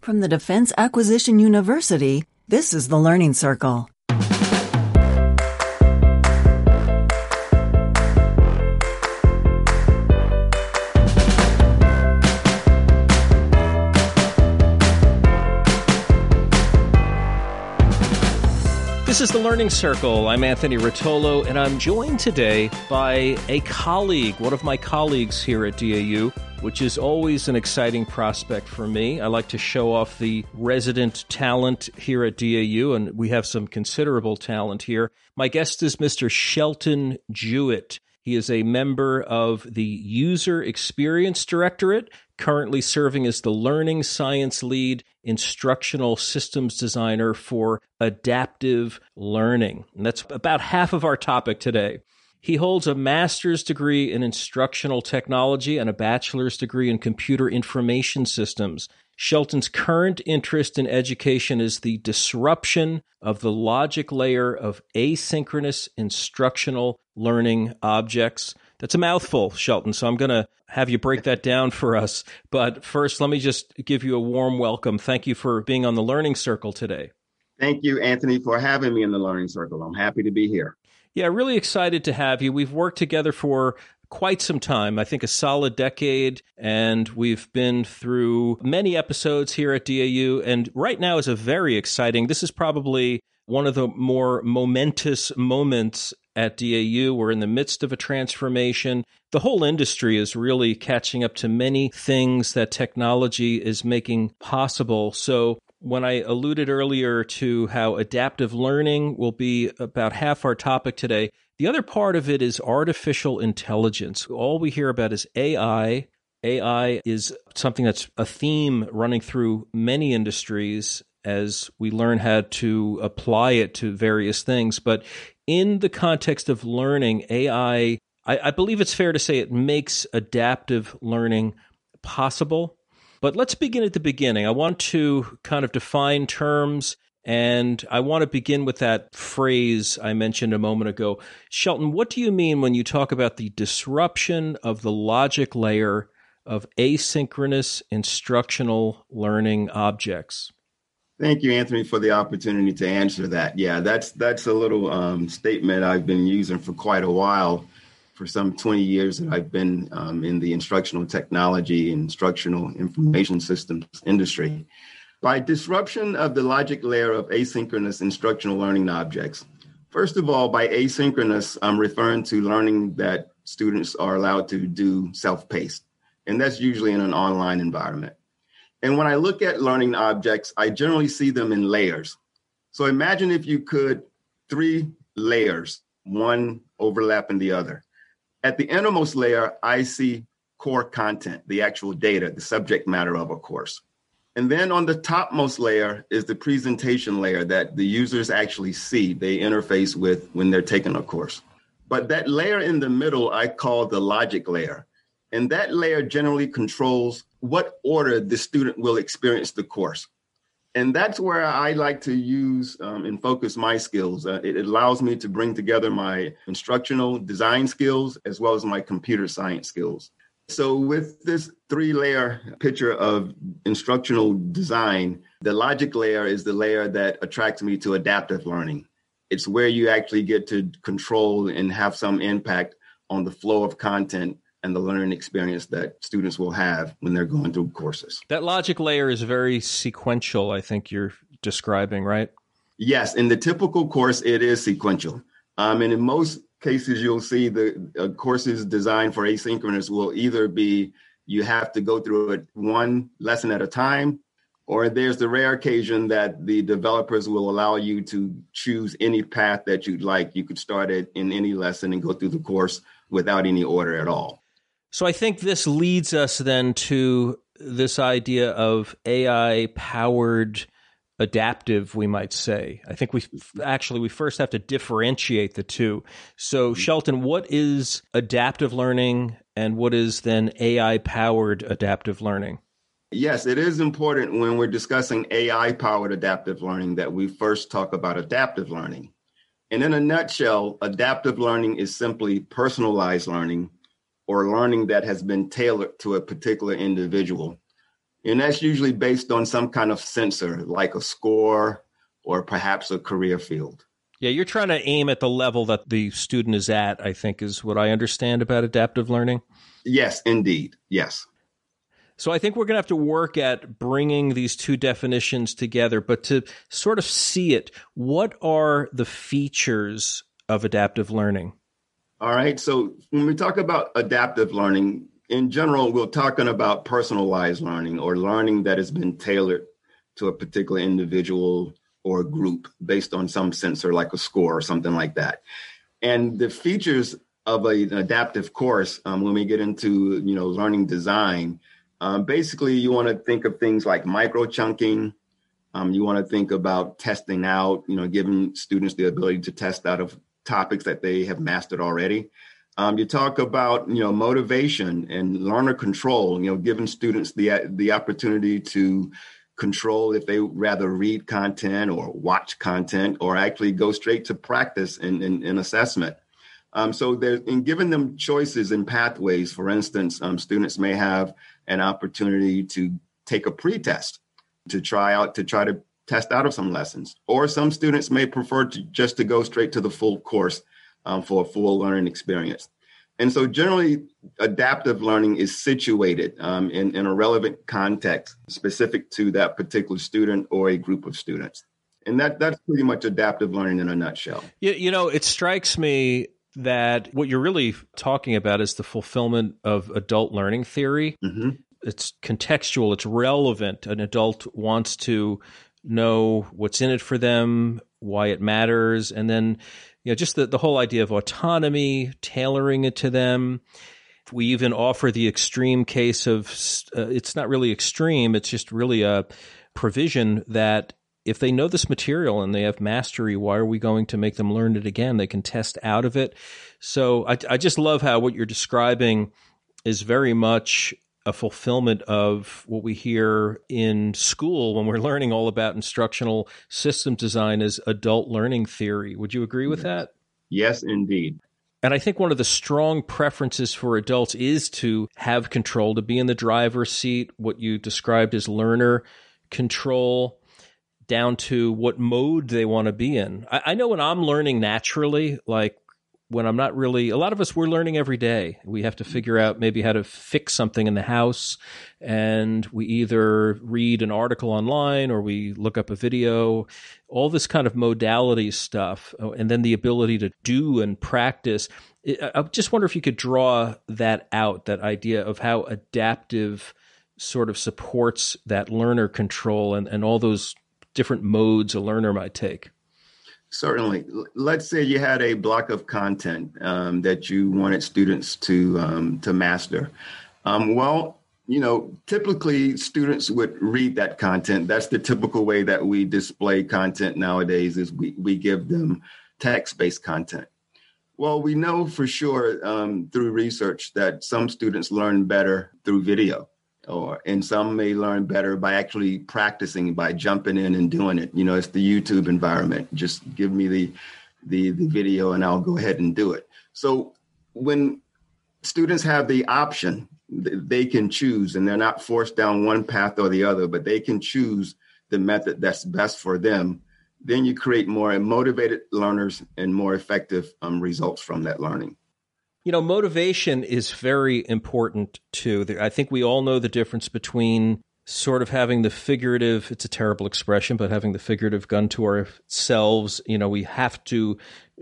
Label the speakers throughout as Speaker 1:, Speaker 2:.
Speaker 1: From the Defense Acquisition University, this is the Learning Circle.
Speaker 2: This is the Learning Circle. I'm Anthony Rotolo, and I'm joined today by a colleague, one of my colleagues here at DAU, which is always an exciting prospect for me. I like to show off the resident talent here at DAU, and we have some considerable talent here. My guest is Mr. Shelton Jewette. He is a member of the User Experience Directorate, currently serving as the Learning Science Lead Instructional Systems Designer for Adaptive Learning. And that's about half of our topic today. He holds a master's degree in instructional technology and a bachelor's degree in computer information systems. Shelton's current interest in education is the disruption of the logic layer of asynchronous instructional learning objects. That's a mouthful, Shelton. So I'm going to have you break that down for us. But first, let me just give you a warm welcome. Thank you for being on the Learning Circle today.
Speaker 3: Thank you, Anthony, for having me in the Learning Circle. I'm happy to be here.
Speaker 2: Yeah, really excited to have you. We've worked together for quite some time, I think a solid decade, and we've been through many episodes here at DAU. And right now is a very exciting, this is probably one of the more momentous moments at DAU. We're in the midst of a transformation. The whole industry is really catching up to many things that technology is making possible. So when I alluded earlier to how adaptive learning will be about half our topic today, the other part of it is artificial intelligence. All we hear about is AI. AI is something that's a theme running through many industries as we learn how to apply it to various things. But in the context of learning, AI, I, I believe it's fair to say it makes adaptive learning possible but let's begin at the beginning. I want to kind of define terms and I want to begin with that phrase I mentioned a moment ago. Shelton, what do you mean when you talk about the disruption of the logic layer of asynchronous instructional learning objects?
Speaker 3: Thank you, Anthony, for the opportunity to answer that. Yeah, that's that's a little um, statement I've been using for quite a while for some 20 years that I've been um, in the instructional technology, and instructional information systems industry. By disruption of the logic layer of asynchronous instructional learning objects, first of all, by asynchronous, I'm referring to learning that students are allowed to do self paced, and that's usually in an online environment. And when I look at learning objects, I generally see them in layers. So imagine if you could three layers, one overlapping the other. At the innermost layer, I see core content, the actual data, the subject matter of a course. And then on the topmost layer is the presentation layer that the users actually see, they interface with when they're taking a course. But that layer in the middle, I call the logic layer. And that layer generally controls what order the student will experience the course and that's where I like to use um, and focus my skills. Uh, it allows me to bring together my instructional design skills as well as my computer science skills. So, with this three layer picture of instructional design, the logic layer is the layer that attracts me to adaptive learning. It's where you actually get to control and have some impact on the flow of content and the learning experience that students will have when they're going through courses.
Speaker 2: That logic layer is very sequential, I think you're describing, right?
Speaker 3: Yes, in the typical course, it is sequential. Um, and in most cases, you'll see the uh, courses designed for asynchronous will either be you have to go through it one lesson at a time, or there's the rare occasion that the developers will allow you to choose any path that you'd like. You could start it in any lesson and go through the course without any order at all.
Speaker 2: So I think this leads us then to this idea of AI powered adaptive we might say. I think we actually we first have to differentiate the two. So shelton what is adaptive learning and what is then ai powered adaptive learning?
Speaker 3: Yes it is important when we're discussing ai powered adaptive learning that we first talk about adaptive learning. And in a nutshell adaptive learning is simply personalized learning or learning that has been tailored to a particular individual. And that's usually based on some kind of sensor, like a score or perhaps a career field.
Speaker 2: Yeah, you're trying to aim at the level that the student is at, I think, is what I understand about adaptive learning.
Speaker 3: Yes, indeed. Yes.
Speaker 2: So I think we're going to have to work at bringing these two definitions together, but to sort of see it, what are the features of adaptive learning?
Speaker 3: All right. So when we talk about adaptive learning, in general, we're talking about personalized learning or learning that has been tailored to a particular individual or group based on some sensor like a score or something like that. And the features of a, an adaptive course, um, when we get into you know learning design, um, basically you want to think of things like micro chunking. Um, you want to think about testing out, you know, giving students the ability to test out of topics that they have mastered already. Um, you talk about you know motivation and learner control. You know, giving students the the opportunity to control if they rather read content or watch content or actually go straight to practice in, in, in assessment. Um, so there, in giving them choices and pathways, for instance, um, students may have an opportunity to take a pre-test to try out to try to test out of some lessons, or some students may prefer to just to go straight to the full course um, for a full learning experience. And so, generally, adaptive learning is situated um, in, in a relevant context specific to that particular student or a group of students. And that, that's pretty much adaptive learning in a nutshell.
Speaker 2: You, you know, it strikes me that what you're really talking about is the fulfillment of adult learning theory. Mm-hmm. It's contextual, it's relevant. An adult wants to know what's in it for them, why it matters, and then you know, just the, the whole idea of autonomy, tailoring it to them. We even offer the extreme case of uh, it's not really extreme, it's just really a provision that if they know this material and they have mastery, why are we going to make them learn it again? They can test out of it. So I, I just love how what you're describing is very much a fulfillment of what we hear in school when we're learning all about instructional system design as adult learning theory. Would you agree with that?
Speaker 3: Yes, indeed.
Speaker 2: And I think one of the strong preferences for adults is to have control, to be in the driver's seat, what you described as learner control, down to what mode they want to be in. I, I know when I'm learning naturally, like when I'm not really, a lot of us, we're learning every day. We have to figure out maybe how to fix something in the house. And we either read an article online or we look up a video, all this kind of modality stuff. Oh, and then the ability to do and practice. I just wonder if you could draw that out, that idea of how adaptive sort of supports that learner control and, and all those different modes a learner might take.
Speaker 3: Certainly. Let's say you had a block of content um, that you wanted students to um, to master. Um, well, you know, typically students would read that content. That's the typical way that we display content nowadays. Is we we give them text based content. Well, we know for sure um, through research that some students learn better through video or and some may learn better by actually practicing by jumping in and doing it. You know it's the youtube environment. Just give me the the the video and i'll go ahead and do it. So when students have the option they can choose and they're not forced down one path or the other but they can choose the method that's best for them then you create more motivated learners and more effective um, results from that learning
Speaker 2: you know, motivation is very important too. I think we all know the difference between sort of having the figurative, it's a terrible expression, but having the figurative gun to ourselves. You know, we have to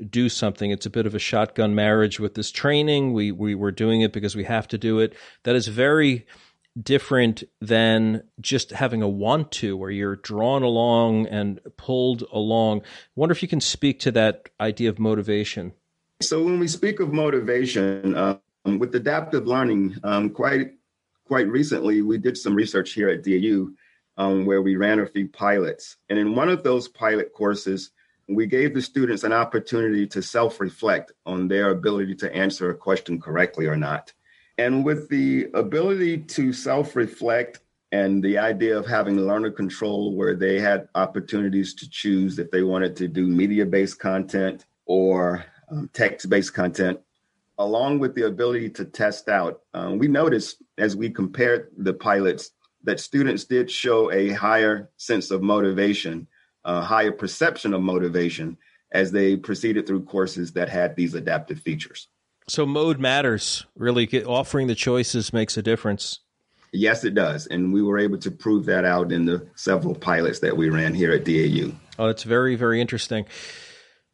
Speaker 2: do something. It's a bit of a shotgun marriage with this training. We, we were doing it because we have to do it. That is very different than just having a want to where you're drawn along and pulled along. I wonder if you can speak to that idea of motivation.
Speaker 3: So when we speak of motivation um, with adaptive learning, um, quite quite recently we did some research here at DAU um, where we ran a few pilots, and in one of those pilot courses, we gave the students an opportunity to self-reflect on their ability to answer a question correctly or not. And with the ability to self-reflect and the idea of having learner control where they had opportunities to choose if they wanted to do media-based content or um, text-based content, along with the ability to test out. Um, we noticed as we compared the pilots that students did show a higher sense of motivation, a higher perception of motivation as they proceeded through courses that had these adaptive features.
Speaker 2: So mode matters. Really, offering the choices makes a difference.
Speaker 3: Yes, it does. And we were able to prove that out in the several pilots that we ran here at DAU.
Speaker 2: Oh, that's very, very interesting.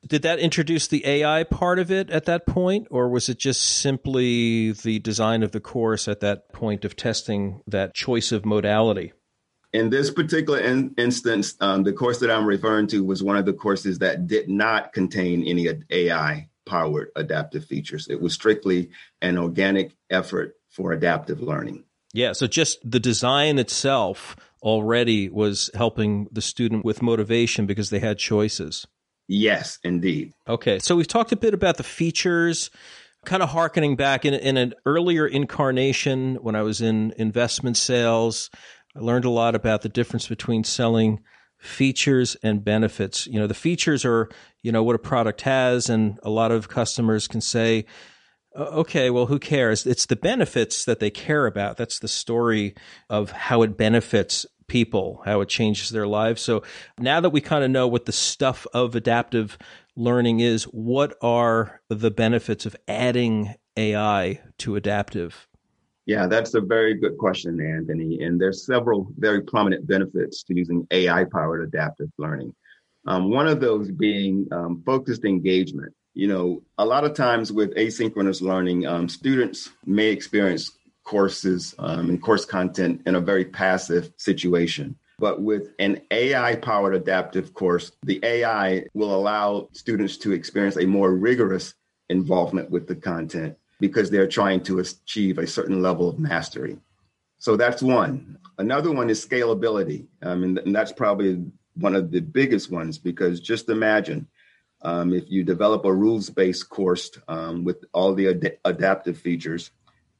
Speaker 2: Did that introduce the AI part of it at that point, or was it just simply the design of the course at that point of testing that choice of modality?
Speaker 3: In this particular in- instance, um, the course that I'm referring to was one of the courses that did not contain any AI powered adaptive features. It was strictly an organic effort for adaptive learning.
Speaker 2: Yeah, so just the design itself already was helping the student with motivation because they had choices.
Speaker 3: Yes, indeed.
Speaker 2: Okay, so we've talked a bit about the features, kind of harkening back in, in an earlier incarnation when I was in investment sales. I learned a lot about the difference between selling features and benefits. You know, the features are, you know, what a product has, and a lot of customers can say, okay, well, who cares? It's the benefits that they care about. That's the story of how it benefits people, how it changes their lives. So now that we kind of know what the stuff of adaptive learning is, what are the benefits of adding AI to adaptive?
Speaker 3: Yeah, that's a very good question, Anthony. And there's several very prominent benefits to using AI powered adaptive learning. Um, one of those being um, focused engagement you know, a lot of times with asynchronous learning, um, students may experience courses um, and course content in a very passive situation. But with an AI powered adaptive course, the AI will allow students to experience a more rigorous involvement with the content because they're trying to achieve a certain level of mastery. So that's one. Another one is scalability. Um, and, and that's probably one of the biggest ones because just imagine um, if you develop a rules based course um, with all the ad- adaptive features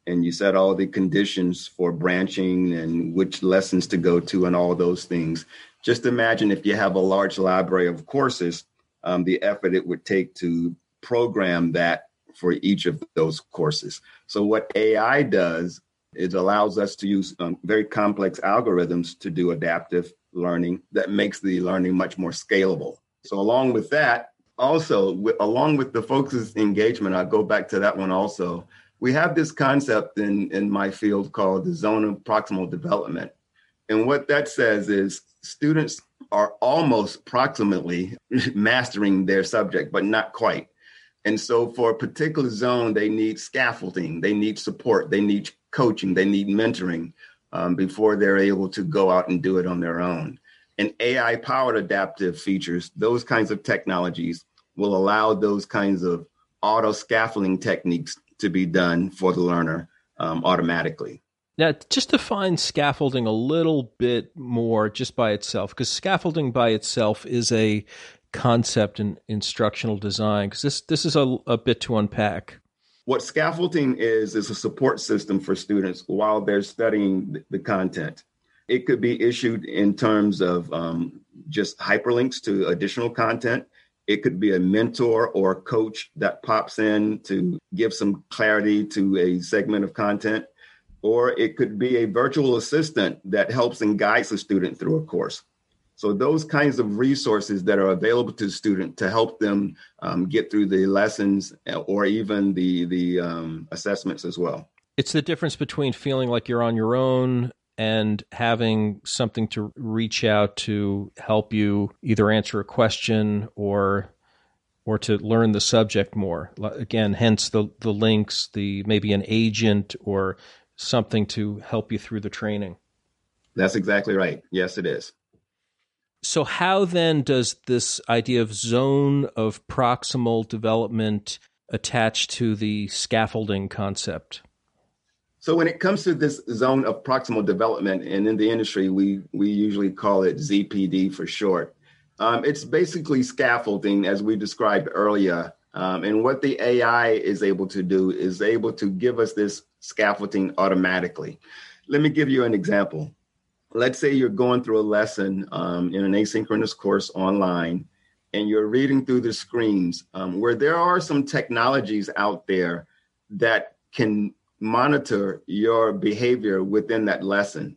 Speaker 3: and you set all the conditions for branching and which lessons to go to and all those things, just imagine if you have a large library of courses, um, the effort it would take to program that for each of those courses. So, what AI does is allows us to use um, very complex algorithms to do adaptive learning that makes the learning much more scalable. So, along with that, also, along with the focus engagement, I'll go back to that one also. We have this concept in, in my field called the zone of proximal development. And what that says is students are almost proximately mastering their subject, but not quite. And so, for a particular zone, they need scaffolding, they need support, they need coaching, they need mentoring um, before they're able to go out and do it on their own and AI powered adaptive features, those kinds of technologies will allow those kinds of auto scaffolding techniques to be done for the learner um, automatically.
Speaker 2: Now, just define scaffolding a little bit more just by itself, because scaffolding by itself is a concept in instructional design, because this, this is a, a bit to unpack.
Speaker 3: What scaffolding is, is a support system for students while they're studying the content. It could be issued in terms of um, just hyperlinks to additional content. It could be a mentor or a coach that pops in to give some clarity to a segment of content. Or it could be a virtual assistant that helps and guides the student through a course. So those kinds of resources that are available to the student to help them um, get through the lessons or even the the um, assessments as well.
Speaker 2: It's the difference between feeling like you're on your own and having something to reach out to help you either answer a question or or to learn the subject more. Again hence the the links the maybe an agent or something to help you through the training.
Speaker 3: That's exactly right. Yes it is.
Speaker 2: So how then does this idea of zone of proximal development attach to the scaffolding concept
Speaker 3: so when it comes to this zone of proximal development, and in the industry, we we usually call it ZPD for short. Um, it's basically scaffolding, as we described earlier. Um, and what the AI is able to do is able to give us this scaffolding automatically. Let me give you an example. Let's say you're going through a lesson um, in an asynchronous course online, and you're reading through the screens um, where there are some technologies out there that can monitor your behavior within that lesson.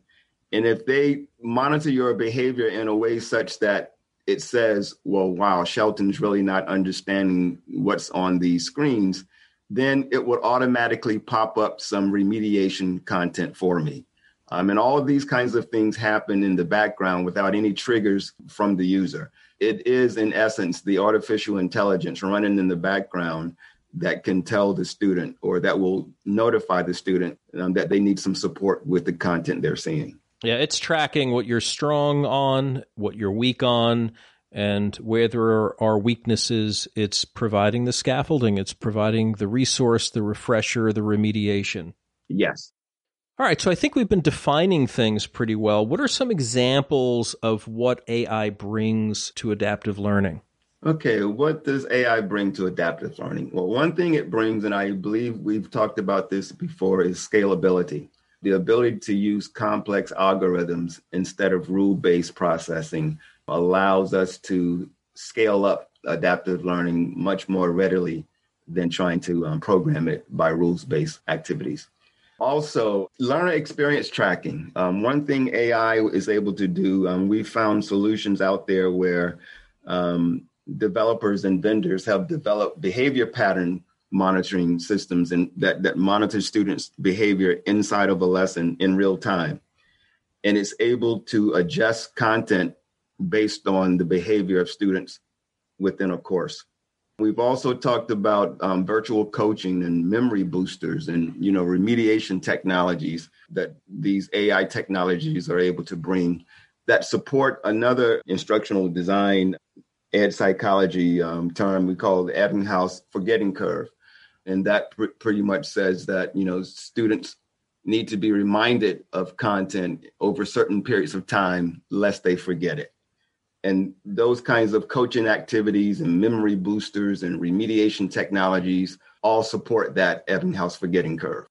Speaker 3: And if they monitor your behavior in a way such that it says, well, wow, Shelton's really not understanding what's on these screens, then it would automatically pop up some remediation content for me. Um, and all of these kinds of things happen in the background without any triggers from the user. It is, in essence, the artificial intelligence running in the background that can tell the student or that will notify the student um, that they need some support with the content they're seeing.
Speaker 2: Yeah, it's tracking what you're strong on, what you're weak on, and where there are weaknesses, it's providing the scaffolding, it's providing the resource, the refresher, the remediation.
Speaker 3: Yes.
Speaker 2: All right, so I think we've been defining things pretty well. What are some examples of what AI brings to adaptive learning?
Speaker 3: Okay, what does AI bring to adaptive learning? Well, one thing it brings, and I believe we've talked about this before, is scalability. The ability to use complex algorithms instead of rule based processing allows us to scale up adaptive learning much more readily than trying to um, program it by rules based activities. Also, learner experience tracking. Um, one thing AI is able to do, um, we found solutions out there where um, developers and vendors have developed behavior pattern monitoring systems and that, that monitor students' behavior inside of a lesson in real time. And it's able to adjust content based on the behavior of students within a course. We've also talked about um, virtual coaching and memory boosters and you know remediation technologies that these AI technologies are able to bring that support another instructional design ed psychology um, term we call the Ebbinghaus forgetting curve, and that pr- pretty much says that you know students need to be reminded of content over certain periods of time lest they forget it and those kinds of coaching activities and memory boosters and remediation technologies all support that Ebbinghaus forgetting curve.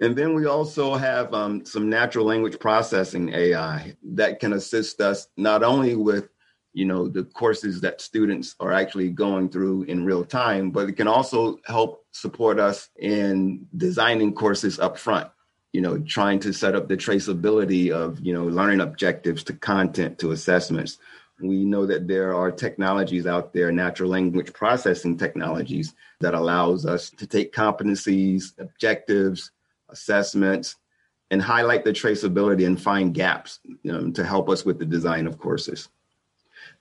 Speaker 3: And then we also have um, some natural language processing AI that can assist us not only with you know the courses that students are actually going through in real time, but it can also help support us in designing courses up front. You know, trying to set up the traceability of you know learning objectives to content to assessments we know that there are technologies out there, natural language processing technologies that allows us to take competencies, objectives, assessments, and highlight the traceability and find gaps um, to help us with the design of courses.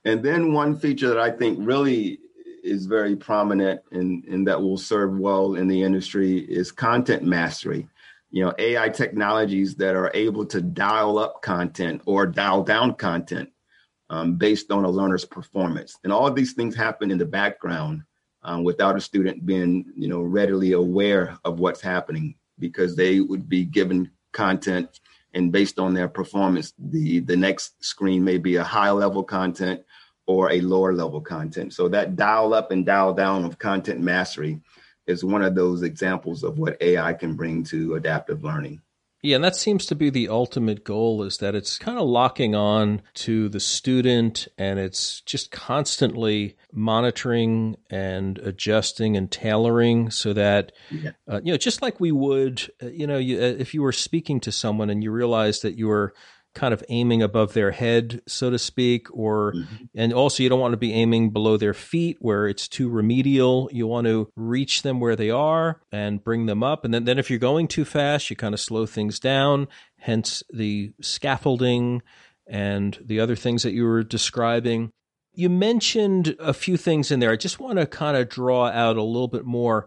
Speaker 3: And then one feature that I think really is very prominent and, and that will serve well in the industry is content mastery. You know, AI technologies that are able to dial up content or dial down content um, based on a learner's performance. And all of these things happen in the background um, without a student being, you know, readily aware of what's happening because they would be given content and based on their performance, the the next screen may be a high level content or a lower level content. So that dial up and dial down of content mastery is one of those examples of what AI can bring to adaptive learning.
Speaker 2: Yeah, and that seems to be the ultimate goal is that it's kind of locking on to the student and it's just constantly monitoring and adjusting and tailoring so that, yeah. uh, you know, just like we would, uh, you know, you, uh, if you were speaking to someone and you realized that you were kind of aiming above their head, so to speak, or mm-hmm. and also you don't want to be aiming below their feet where it's too remedial. You want to reach them where they are and bring them up. And then, then if you're going too fast, you kind of slow things down, hence the scaffolding and the other things that you were describing. You mentioned a few things in there. I just want to kind of draw out a little bit more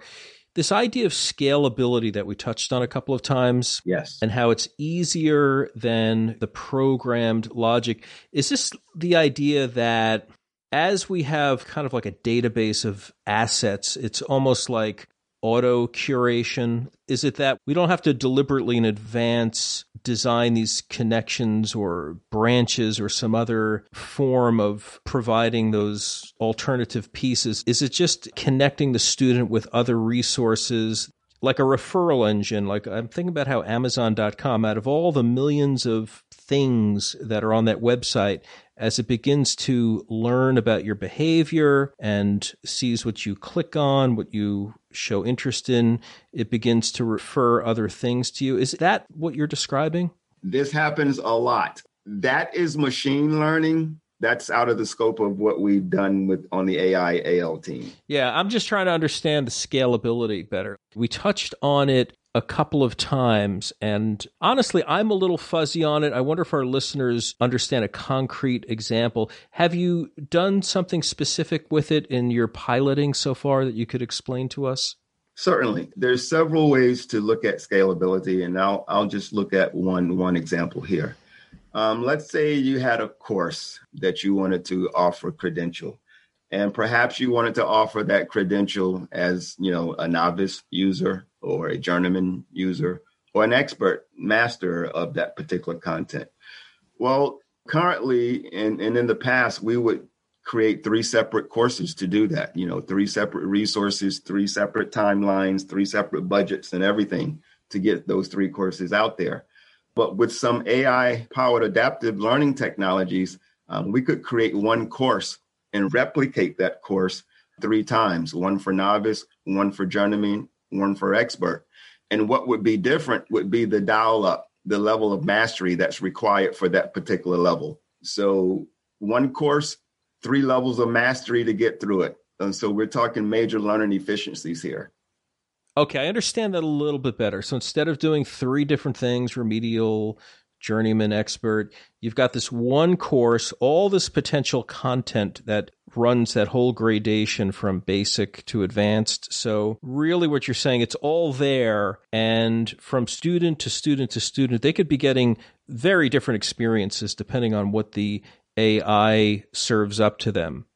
Speaker 2: this idea of scalability that we touched on a couple of times.
Speaker 3: Yes.
Speaker 2: And how it's easier than the programmed logic. Is this the idea that as we have kind of like a database of assets, it's almost like auto curation? Is it that we don't have to deliberately in advance design these connections or branches or some other form of providing those alternative pieces? Is it just connecting the student with other resources? Like a referral engine, like I'm thinking about how Amazon.com, out of all the millions of things that are on that website, as it begins to learn about your behavior and sees what you click on, what you show interest in, it begins to refer other things to you. Is that what you're describing?
Speaker 3: This happens a lot. That is machine learning that's out of the scope of what we've done with on the AI AL team.
Speaker 2: Yeah, I'm just trying to understand the scalability better. We touched on it a couple of times and honestly I'm a little fuzzy on it. I wonder if our listeners understand a concrete example. Have you done something specific with it in your piloting so far that you could explain to us?
Speaker 3: Certainly. There's several ways to look at scalability and I'll I'll just look at one one example here. Um, let's say you had a course that you wanted to offer credential, and perhaps you wanted to offer that credential as you know a novice user or a journeyman user or an expert master of that particular content. Well, currently and, and in the past, we would create three separate courses to do that. You know, three separate resources, three separate timelines, three separate budgets, and everything to get those three courses out there. But with some AI powered adaptive learning technologies, um, we could create one course and replicate that course three times one for novice, one for journeyman, one for expert. And what would be different would be the dial up, the level of mastery that's required for that particular level. So, one course, three levels of mastery to get through it. And so, we're talking major learning efficiencies here.
Speaker 2: Okay, I understand that a little bit better. So instead of doing three different things, remedial, journeyman, expert, you've got this one course, all this potential content that runs that whole gradation from basic to advanced. So really what you're saying, it's all there. And from student to student to student, they could be getting very different experiences depending on what the AI serves up to them.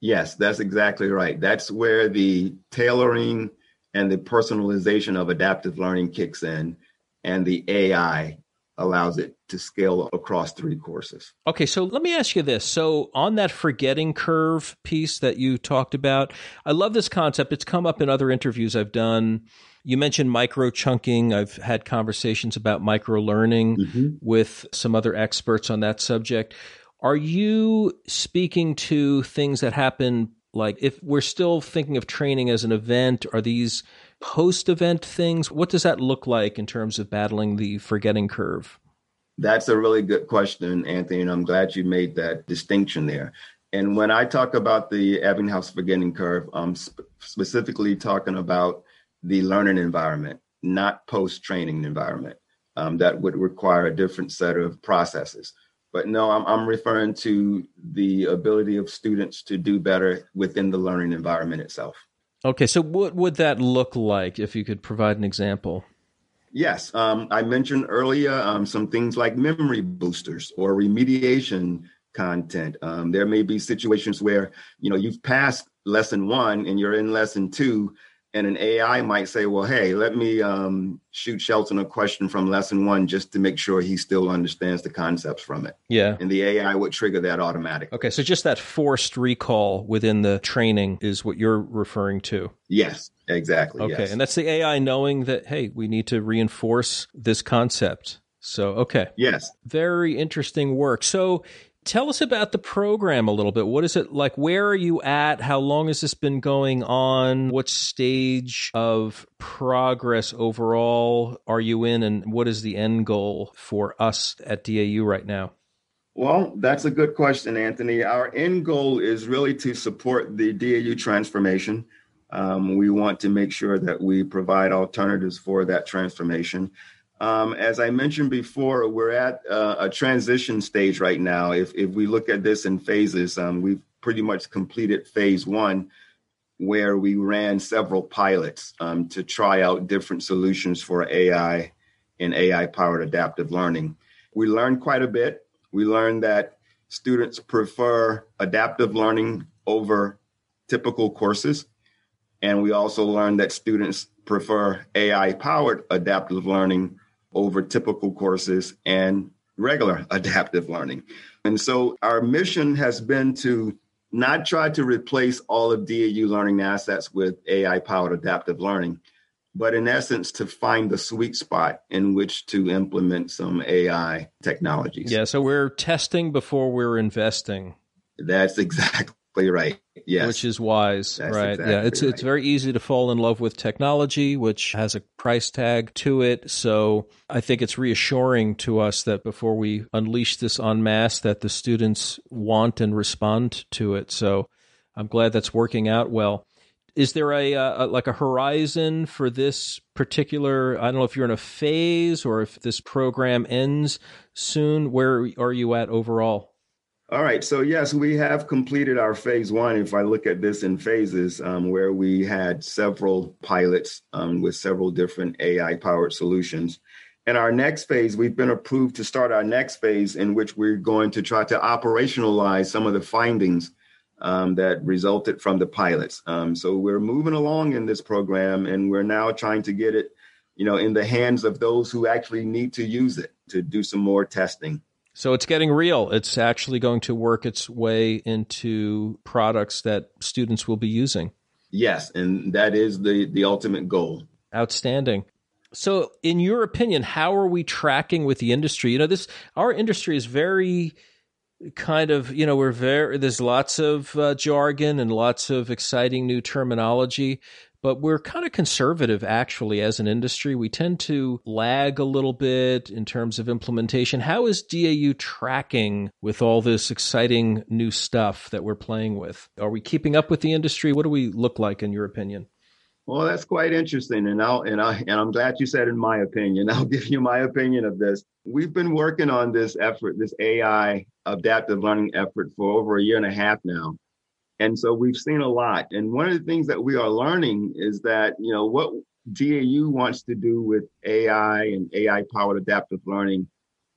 Speaker 3: Yes, that's exactly right. That's where the tailoring and the personalization of adaptive learning kicks in and the AI allows it to scale across three courses.
Speaker 2: Okay, so let me ask you this. So, on that forgetting curve piece that you talked about, I love this concept. It's come up in other interviews I've done. You mentioned micro chunking. I've had conversations about micro learning mm-hmm. with some other experts on that subject. Are you speaking to things that happen like, if we're still thinking of training as an event, are these post event things? What does that look like in terms of battling the forgetting curve?
Speaker 3: That's a really good question, Anthony, and I'm glad you made that distinction there. And when I talk about the Ebbinghaus forgetting curve, I'm sp- specifically talking about the learning environment, not post training environment. Um, that would require a different set of processes. But no, I'm, I'm referring to the ability of students to do better within the learning environment itself.
Speaker 2: Okay, so what would that look like if you could provide an example?
Speaker 3: Yes, um, I mentioned earlier um, some things like memory boosters or remediation content. Um, there may be situations where you know you've passed lesson one and you're in lesson two, and an AI might say, well, hey, let me um, shoot Shelton a question from lesson one just to make sure he still understands the concepts from it.
Speaker 2: Yeah.
Speaker 3: And the AI would trigger that automatically.
Speaker 2: Okay. So just that forced recall within the training is what you're referring to.
Speaker 3: Yes, exactly.
Speaker 2: Okay.
Speaker 3: Yes.
Speaker 2: And that's the AI knowing that, hey, we need to reinforce this concept. So, okay.
Speaker 3: Yes.
Speaker 2: Very interesting work. So, Tell us about the program a little bit. What is it like? Where are you at? How long has this been going on? What stage of progress overall are you in? And what is the end goal for us at DAU right now?
Speaker 3: Well, that's a good question, Anthony. Our end goal is really to support the DAU transformation. Um, we want to make sure that we provide alternatives for that transformation. Um, as I mentioned before, we're at uh, a transition stage right now. If, if we look at this in phases, um, we've pretty much completed phase one, where we ran several pilots um, to try out different solutions for AI and AI powered adaptive learning. We learned quite a bit. We learned that students prefer adaptive learning over typical courses. And we also learned that students prefer AI powered adaptive learning over typical courses and regular adaptive learning. And so our mission has been to not try to replace all of DAU learning assets with AI powered adaptive learning, but in essence, to find the sweet spot in which to implement some AI technologies.
Speaker 2: Yeah, so we're testing before we're investing.
Speaker 3: That's exactly exactly right. Yes.
Speaker 2: Which is wise,
Speaker 3: That's
Speaker 2: right?
Speaker 3: exactly
Speaker 2: yeah, it's
Speaker 3: right.
Speaker 2: it's very easy to fall in love with technology, which has a price tag to it. So I think it's reassuring to us that before we unleash this en masse, that the students want and respond to it. So I'm glad that's working out well. Is there a, uh, like a horizon for this particular? I don't know if you're in a phase or if this program ends soon. Where are you at overall?
Speaker 3: All right. So, yes, we have completed our phase one. If I look at this in phases, um, where we had several pilots um, with several different AI powered solutions. And our next phase, we've been approved to start our next phase in which we're going to try to operationalize some of the findings um, that resulted from the pilots. Um, so we're moving along in this program and we're now trying to get it, you know, in the hands of those who actually need to use it to do some more testing.
Speaker 2: So it's getting real. It's actually going to work its way into products that students will be using.
Speaker 3: Yes, and that is the the ultimate goal.
Speaker 2: Outstanding. So in your opinion, how are we tracking with the industry? You know, this our industry is very kind of, you know, we're very there's lots of uh, jargon and lots of exciting new terminology, but we're kind of conservative actually as an industry. We tend to lag a little bit in terms of implementation. How is DAU tracking with all this exciting new stuff that we're playing with? Are we keeping up with the industry? What do we look like in your opinion?
Speaker 3: Well, that's quite interesting, and I'll and I and I'm glad you said in my opinion. I'll give you my opinion of this. We've been working on this effort, this AI adaptive learning effort, for over a year and a half now, and so we've seen a lot. And one of the things that we are learning is that you know what DAU wants to do with AI and AI powered adaptive learning.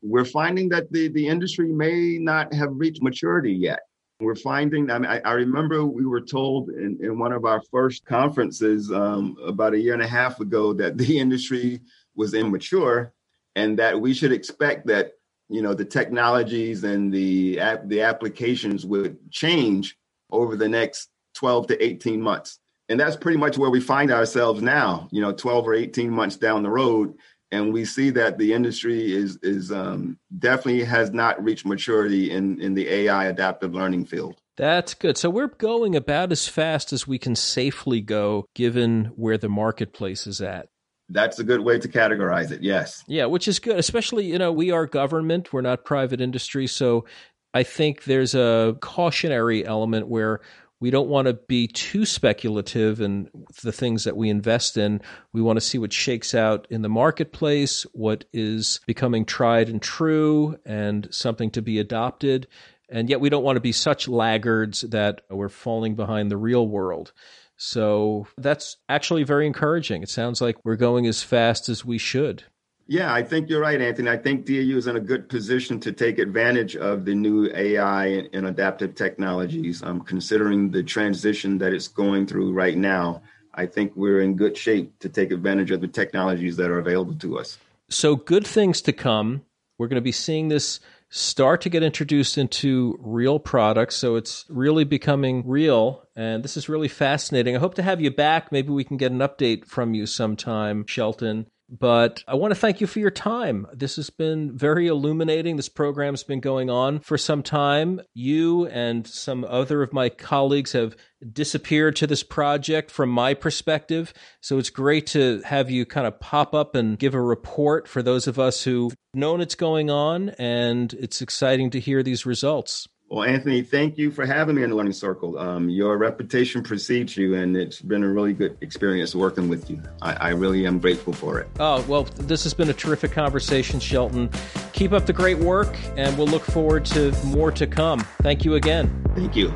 Speaker 3: We're finding that the the industry may not have reached maturity yet. We're finding, I mean, I, I remember we were told in, in one of our first conferences um, about a year and a half ago that the industry was immature and that we should expect that, you know, the technologies and the, the applications would change over the next 12 to 18 months. And that's pretty much where we find ourselves now, you know, 12 or 18 months down the road and we see that the industry is is um, definitely has not reached maturity in in the AI adaptive learning field.
Speaker 2: That's good. So we're going about as fast as we can safely go, given where the marketplace is at.
Speaker 3: That's a good way to categorize it. Yes.
Speaker 2: Yeah, which is good. Especially, you know, we are government; we're not private industry, so I think there's a cautionary element where we don't want to be too speculative in the things that we invest in. We want to see what shakes out in the marketplace, what is becoming tried and true, and something to be adopted. And yet, we don't want to be such laggards that we're falling behind the real world. So that's actually very encouraging. It sounds like we're going as fast as we should.
Speaker 3: Yeah, I think you're right, Anthony. I think DAU is in a good position to take advantage of the new AI and, adaptive technologies. Um, considering the transition that it's going through right now, I think we're in good shape to take advantage of the technologies that are available to us.
Speaker 2: So, good things to come. We're going to be seeing this start to get introduced into real products. So, it's really becoming real. And this is really fascinating. I hope to have you back. Maybe we can get an update from you sometime, Shelton. But I want to thank you for your time. This has been very illuminating. This program's been going on for some time. You and some other of my colleagues have disappeared to this project from my perspective. So it's great to have you kind of pop up and give a report for those of us who've known it's going on. And it's exciting to hear these results.
Speaker 3: Well, Anthony, thank you for having me in the Learning Circle. Um, your reputation precedes you, and it's been a really good experience working with you. I, I, really am grateful for it.
Speaker 2: Oh, well, this has been a terrific conversation, Shelton. Keep up the great work, and we'll look forward to more to come. Thank you again.
Speaker 3: Thank you.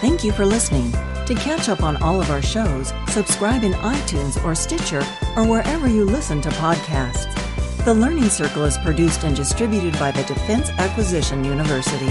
Speaker 1: Thank you for listening. To catch up on all of our shows, subscribe in iTunes or Stitcher or wherever you listen to podcasts. The Learning Circle is produced and distributed by the Defense Acquisition University.